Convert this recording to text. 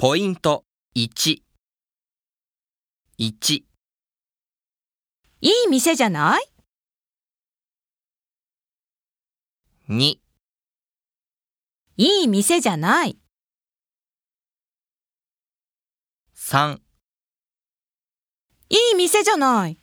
ポイント1。1、いい店じゃない？2、いい店じゃない。3いい店じゃない。